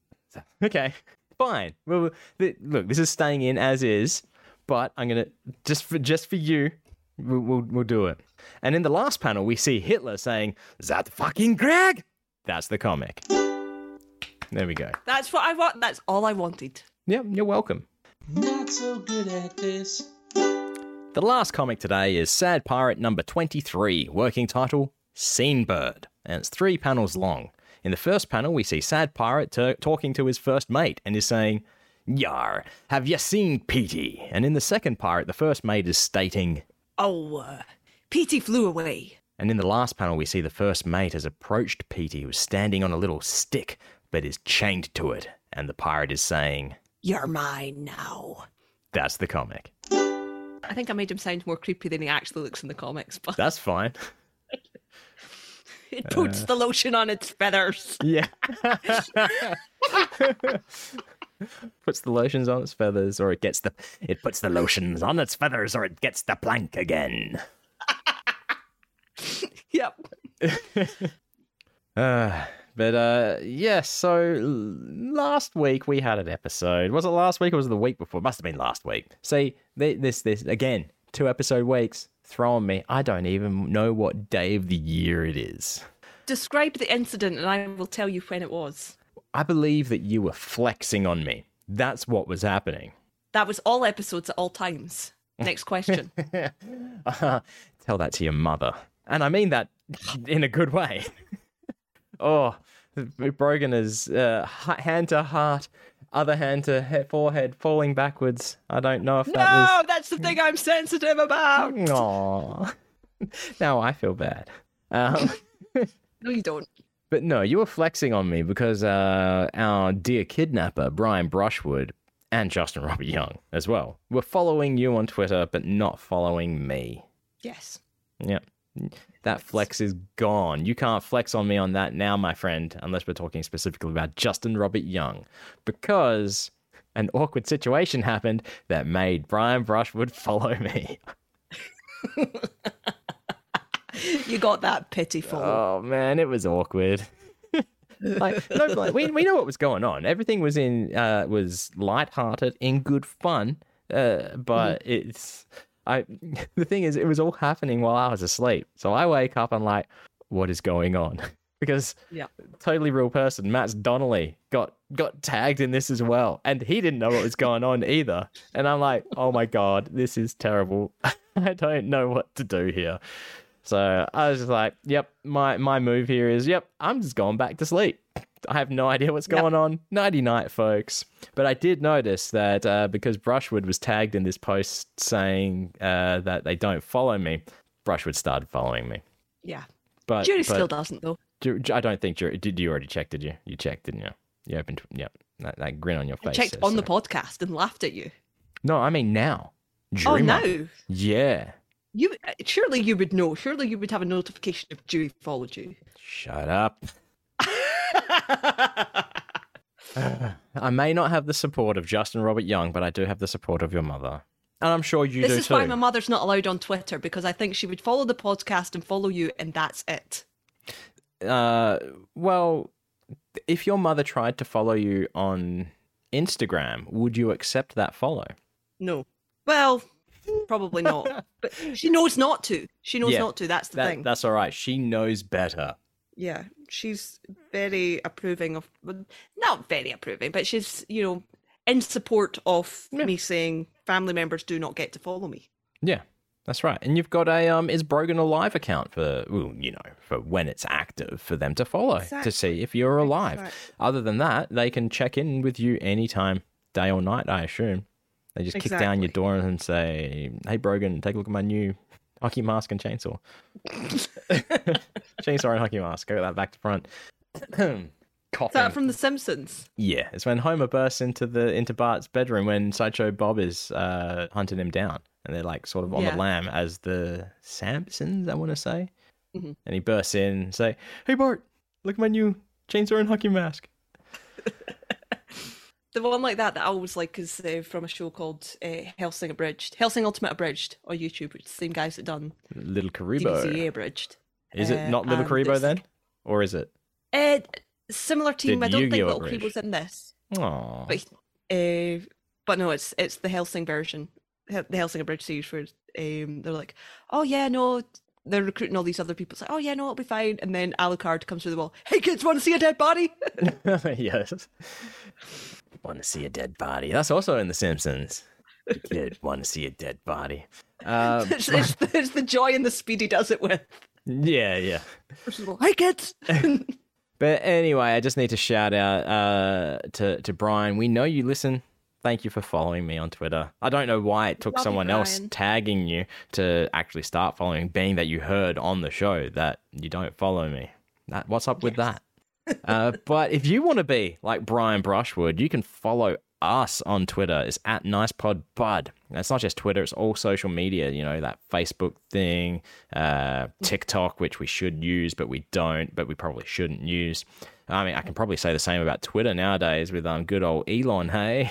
Okay, fine. Well, th- look, this is staying in as is, but I'm gonna just for just for you, we'll, we'll we'll do it. And in the last panel, we see Hitler saying, "That fucking Greg." That's the comic. There we go. That's what I want. That's all I wanted. Yep, you're welcome. Not so good at this. The last comic today is Sad Pirate number 23, working title Scene Bird, and it's three panels long. In the first panel, we see Sad Pirate t- talking to his first mate and is saying, Yar, have you seen Petey? And in the second pirate, the first mate is stating, Oh, uh, Petey flew away. and in the last panel, we see the first mate has approached Petey, who's standing on a little stick, but is chained to it. And the pirate is saying, You're mine now. That's the comic. I think I made him sound more creepy than he actually looks in the comics, but That's fine. It puts the lotion on its feathers. Yeah. puts the lotions on its feathers, or it gets the it puts the lotions on its feathers, or it gets the plank again. Yep. Uh, but uh, yes. so last week we had an episode. Was it last week or was it the week before? It must have been last week. See, th- this this again two episode weeks throwing me. I don't even know what day of the year it is. Describe the incident and I will tell you when it was. I believe that you were flexing on me. That's what was happening. That was all episodes at all times. Next question. Tell that to your mother. and I mean that in a good way. oh, Brogan is uh, hand to heart, other hand to he- forehead, falling backwards. I don't know if No, that that's the thing I'm sensitive about. was. Aww. now I feel bad. Um, No, you don't. but no, you were flexing on me because uh, our dear kidnapper, Brian Brushwood, and Justin Robert Young as well, were following you on Twitter, but not following me. Yes. Yep. That flex is gone. You can't flex on me on that now, my friend, unless we're talking specifically about Justin Robert Young. Because an awkward situation happened that made Brian Brushwood follow me. You got that pity follow. Oh man, it was awkward. like, no, like, we we know what was going on. Everything was in uh was lighthearted, in good fun. Uh, but it's I. The thing is, it was all happening while I was asleep. So I wake up and like, what is going on? because Yeah. totally real person, Matt Donnelly got got tagged in this as well, and he didn't know what was going on either. And I'm like, oh my god, this is terrible. I don't know what to do here. So I was just like, yep, my my move here is, yep, I'm just going back to sleep. I have no idea what's going on. Nighty night, folks. But I did notice that uh, because Brushwood was tagged in this post saying uh, that they don't follow me, Brushwood started following me. Yeah. But, Jury but still doesn't though. I don't think Jury. Did you already check? Did you? You checked, didn't you? You opened. Yep. That, that grin on your I face. checked says on the podcast and laughed at you. No, I mean now. Oh Jury month. no. Yeah. You surely you would know. Surely you would have a notification if Jury followed you. Shut up. I may not have the support of Justin Robert Young, but I do have the support of your mother. And I'm sure you this do is too. why my mother's not allowed on Twitter because I think she would follow the podcast and follow you, and that's it. uh, well, if your mother tried to follow you on Instagram, would you accept that follow? No. Well, probably not. but she knows not to. She knows Yeah, not to. That's the That, thing. that's all right. She knows better. Yeah, she's very approving of, not very approving, but she's you know in support of Yeah. me saying family members do not get to follow me. Yeah, that's right. And you've got a um, is Brogan a live account for well, you know, for when it's active for them to follow to see if you're alive. Exactly. Other than that, they can check in with you anytime, day or night. I assume they just kick down your door and say, "Hey, Brogan, take a look at my new hockey mask and chainsaw." chainsaw and hockey mask. Go that back to front. Is that from The Simpsons? Yeah, it's when Homer bursts into the into Bart's bedroom when Sideshow Bob is uh, hunting him down, and they're like sort of on Yeah. the lam as the Sampsons, I want to say. Mhm. And he bursts in, and say, "Hey Bart, look at my new chainsaw and hockey mask." The one like that that I always like is uh, from a show called uh, Hellsing Abridged, Hellsing Ultimate Abridged on YouTube, which the same guys that done Little Kuriboh. DBZA Abridged. Is it Uh, not Little and Kuriboh then, or is it? Uh, similar team. Did I don't think Yu-Gi-Oh! Little Abridged? Kuriboh's in this, Aww. but uh, but no, it's it's the Hellsing version, the Hellsing Abridged series where um, they're like, oh yeah, no. They're recruiting all these other people. It's like, oh yeah, no, it'll be fine. And then Alucard comes through the wall. Hey kids, want to see a dead body? yes. Want to see a dead body? That's also in The Simpsons. Kid, want to see a dead body? Uh, it's, it's, the, it's the joy and the speed he does it with. yeah, yeah. Hey kids. But anyway, I just need to shout out uh, to to Brian. We know you listen. Thank you for following me on Twitter. I don't know why it took Love you, someone else tagging you to actually start following, being that you heard on the show that you don't follow me. That what's up with that? Uh, but if you want to be like Brian Brushwood, you can follow us on Twitter. It's at NicePodBud. It's not just Twitter; it's all social media. You know that Facebook thing, uh, TikTok, which we should use, but we don't. But we probably shouldn't use. I mean, I can probably say the same about Twitter nowadays with um good old Elon. Hey,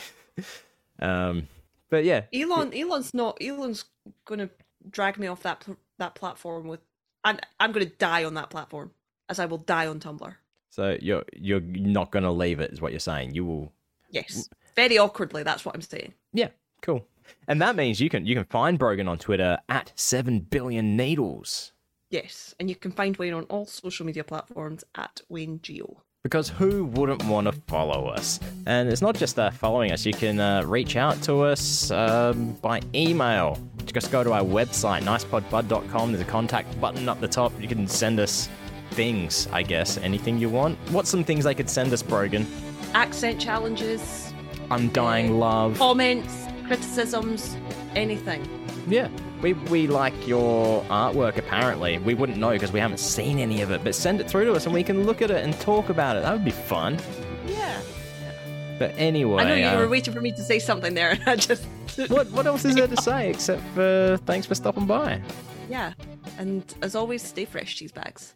um, but yeah, Elon, Elon's not. Elon's gonna drag me off that that platform with. I'm I'm gonna die on that platform, as I will die on Tumblr. So you're you're not going to leave it, is what you're saying. You will Yes, very awkwardly. That's what I'm saying. Yeah, cool. And that means you can you can find Brogan on Twitter at seven billion needles. Yes, and you can find Wayne on all social media platforms at Wayne Geo. because who wouldn't want to follow us? And it's not just uh, following us, you can uh, reach out to us um, by email. Just go to our website, nicepodbud.com. There's a contact button up the top. You can send us things, I guess. Anything you want. What's some things I could send us, Brogan? Accent challenges, Undying love. comments, criticisms, anything. Yeah. We, we like your artwork, apparently. We wouldn't know because we haven't seen any of it, but send it through to us and we can look at it and talk about it. That would be fun. Yeah. But anyway. I know you uh, were waiting for me to say something there, and I just. what what else is there to say except for thanks for stopping by? Yeah. And as always, stay fresh, cheese bags.